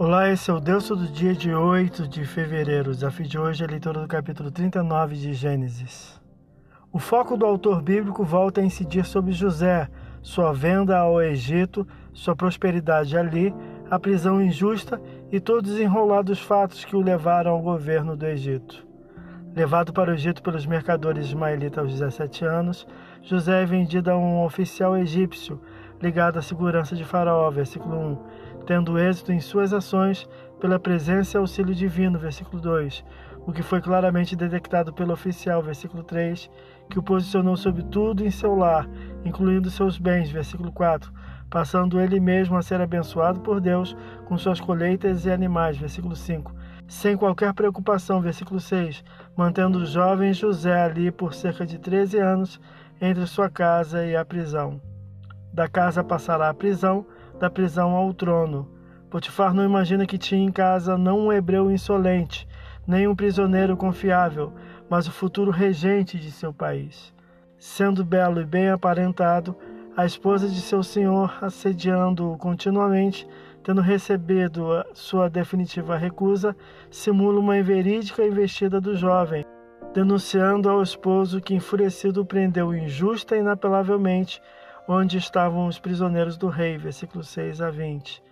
Olá, esse é o Deus do dia de 8 de fevereiro. O desafio de hoje é a leitura do capítulo 39 de Gênesis. O foco do autor bíblico volta a incidir sobre José, sua venda ao Egito, sua prosperidade ali, a prisão injusta e todos os enrolados fatos que o levaram ao governo do Egito. Levado para o Egito pelos mercadores ismaelitas aos 17 anos, José é vendido a um oficial egípcio ligado à segurança de Faraó, versículo 1, tendo êxito em suas ações pela presença e auxílio divino, versículo 2, o que foi claramente detectado pelo oficial, versículo 3, que o posicionou sobre tudo em seu lar, incluindo seus bens, versículo 4, passando ele mesmo a ser abençoado por Deus com suas colheitas e animais, versículo 5, sem qualquer preocupação, versículo 6, mantendo o jovem José ali por cerca de 13 anos entre sua casa e a prisão. Da casa passará à prisão, da prisão ao trono. Potifar não imagina que tinha em casa não um hebreu insolente, nem um prisioneiro confiável, mas o futuro regente de seu país. Sendo belo e bem aparentado, a esposa de seu senhor assediando-o continuamente, tendo recebido sua definitiva recusa, simula uma inverídica investida do jovem, denunciando ao esposo que enfurecido o prendeu injusta e inapelavelmente onde estavam os prisioneiros do rei, versículos 6 a 20.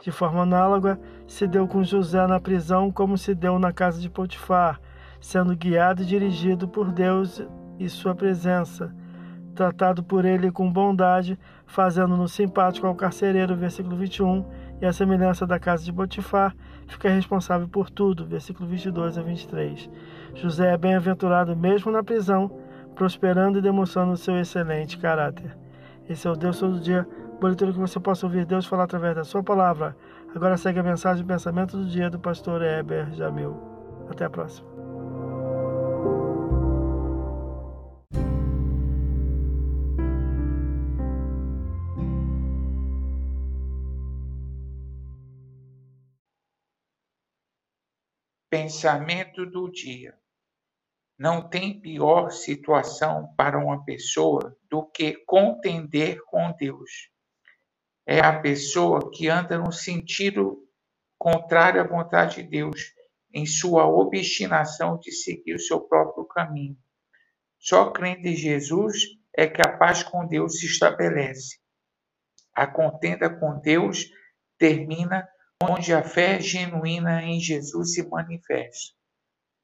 De forma análoga, se deu com José na prisão como se deu na casa de Potifar, sendo guiado e dirigido por Deus e sua presença, tratado por ele com bondade, fazendo-no simpático ao carcereiro, versículo 21, e a semelhança da casa de Potifar, fica responsável por tudo, versículo 22 a 23. José é bem-aventurado mesmo na prisão, prosperando e demonstrando seu excelente caráter. Esse é o Deus todo dia. Boa leitura que você possa ouvir Deus falar através da sua palavra. Agora segue a mensagem pensamento do dia do pastor Heber Jamil. Até a próxima. Pensamento do dia. Não tem pior situação para uma pessoa do que contender com Deus. É a pessoa que anda no sentido contrário à vontade de Deus, em sua obstinação de seguir o seu próprio caminho. Só crendo em Jesus é que a paz com Deus se estabelece. A contenda com Deus termina onde a fé genuína em Jesus se manifesta.